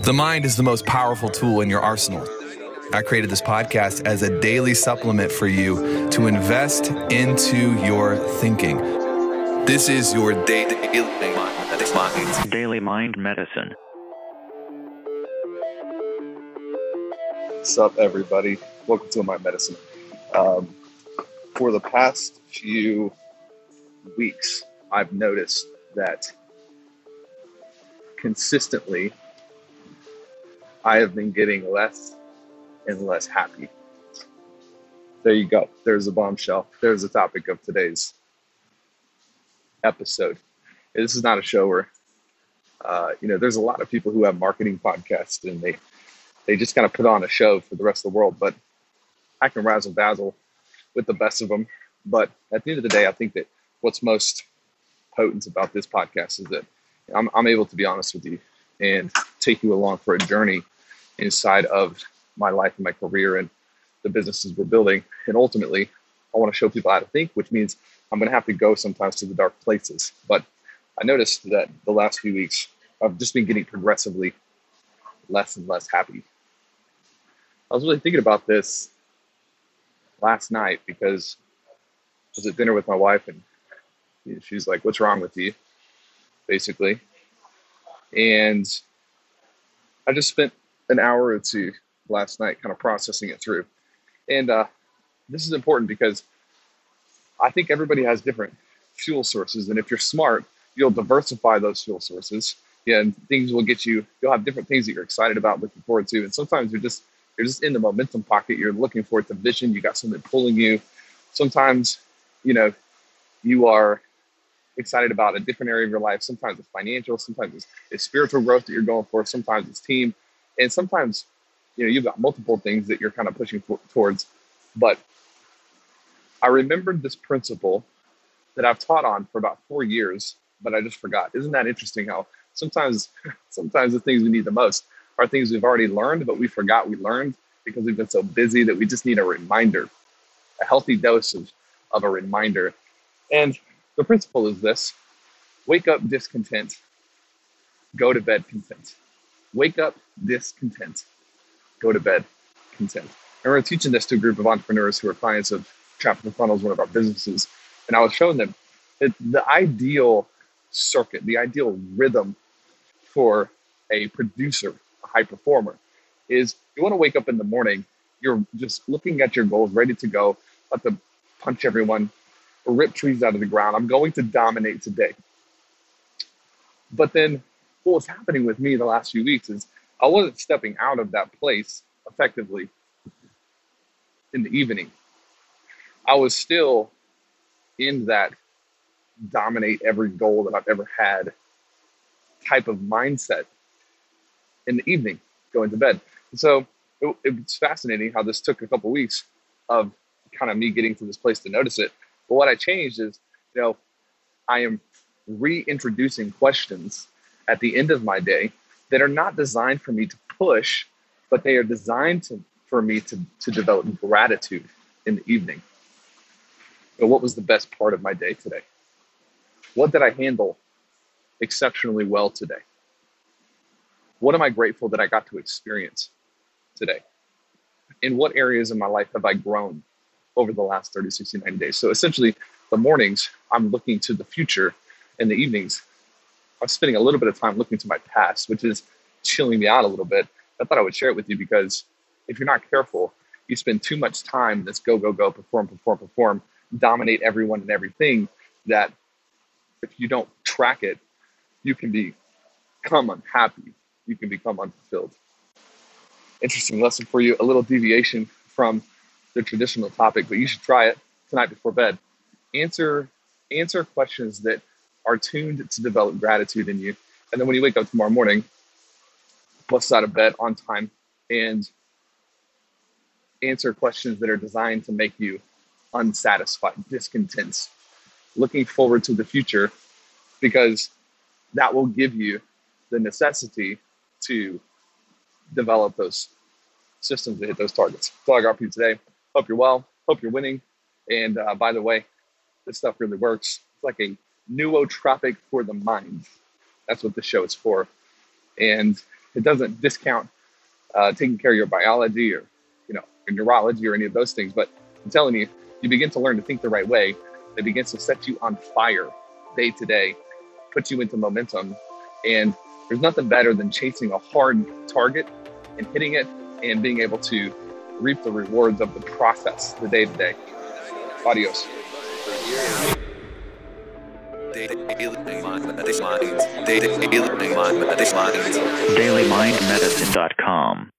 The mind is the most powerful tool in your arsenal. I created this podcast as a daily supplement for you to invest into your thinking. This is your daily Daily Mind Medicine. What's up, everybody? Welcome to Mind Medicine. Um, for the past few weeks, I've noticed that consistently I have been getting less and less happy. There you go. There's a bombshell. There's the topic of today's episode. This is not a show where, uh, you know, there's a lot of people who have marketing podcasts and they they just kind of put on a show for the rest of the world. But I can razzle dazzle with the best of them. But at the end of the day, I think that what's most potent about this podcast is that I'm, I'm able to be honest with you and take you along for a journey inside of my life and my career and the businesses we're building. And ultimately, I want to show people how to think, which means I'm going to have to go sometimes to the dark places. But I noticed that the last few weeks, I've just been getting progressively less and less happy. I was really thinking about this last night because I was at dinner with my wife and she's like, What's wrong with you? Basically. And I just spent an hour or two last night kind of processing it through. And uh, this is important because I think everybody has different fuel sources. And if you're smart, you'll diversify those fuel sources. And things will get you, you'll have different things that you're excited about, looking forward to. And sometimes you're just, you're just in the momentum pocket. You're looking for the vision. You got something pulling you. Sometimes, you know, you are excited about a different area of your life. Sometimes it's financial. Sometimes it's, it's spiritual growth that you're going for. Sometimes it's team and sometimes you know you've got multiple things that you're kind of pushing towards but i remembered this principle that i've taught on for about four years but i just forgot. Isn't that interesting how sometimes sometimes the things we need the most are things we've already learned but we forgot we learned because we've been so busy that we just need a reminder a healthy dose of, of a reminder. And the principle is this wake up discontent go to bed content Wake up discontent. Go to bed content. And we're teaching this to a group of entrepreneurs who are clients of Traffic and Funnels, one of our businesses. And I was showing them that the ideal circuit, the ideal rhythm for a producer, a high performer, is you want to wake up in the morning, you're just looking at your goals, ready to go, about to punch everyone, rip trees out of the ground. I'm going to dominate today. But then what was happening with me the last few weeks is I wasn't stepping out of that place effectively in the evening. I was still in that dominate every goal that I've ever had type of mindset in the evening going to bed. so it, it's fascinating how this took a couple weeks of kind of me getting to this place to notice it. But what I changed is, you know, I am reintroducing questions at the end of my day that are not designed for me to push, but they are designed to, for me to, to develop gratitude in the evening. So what was the best part of my day today? What did I handle exceptionally well today? What am I grateful that I got to experience today? In what areas of my life have I grown over the last 30, 60, 90 days? So essentially, the mornings, I'm looking to the future, and the evenings, I'm spending a little bit of time looking to my past, which is chilling me out a little bit. I thought I would share it with you because if you're not careful, you spend too much time in this go, go, go, perform, perform, perform, dominate everyone and everything that if you don't track it, you can become unhappy. You can become unfulfilled. Interesting lesson for you, a little deviation from the traditional topic, but you should try it tonight before bed. Answer answer questions that are tuned to develop gratitude in you. And then when you wake up tomorrow morning, bust out of bed on time and answer questions that are designed to make you unsatisfied, discontent, looking forward to the future, because that will give you the necessity to develop those systems to hit those targets. That's all I got for you today. Hope you're well. Hope you're winning. And uh, by the way, this stuff really works. It's like a nootropic for the mind. That's what the show is for. And It doesn't discount uh, taking care of your biology or you know your neurology or any of those things. But I'm telling you, you begin to learn to think the right way. It begins to set you on fire day to day, put you into momentum, and there's nothing better than chasing a hard target and hitting it and being able to reap the rewards of the process, the day to day. Adios. DailyMindMedicine.com.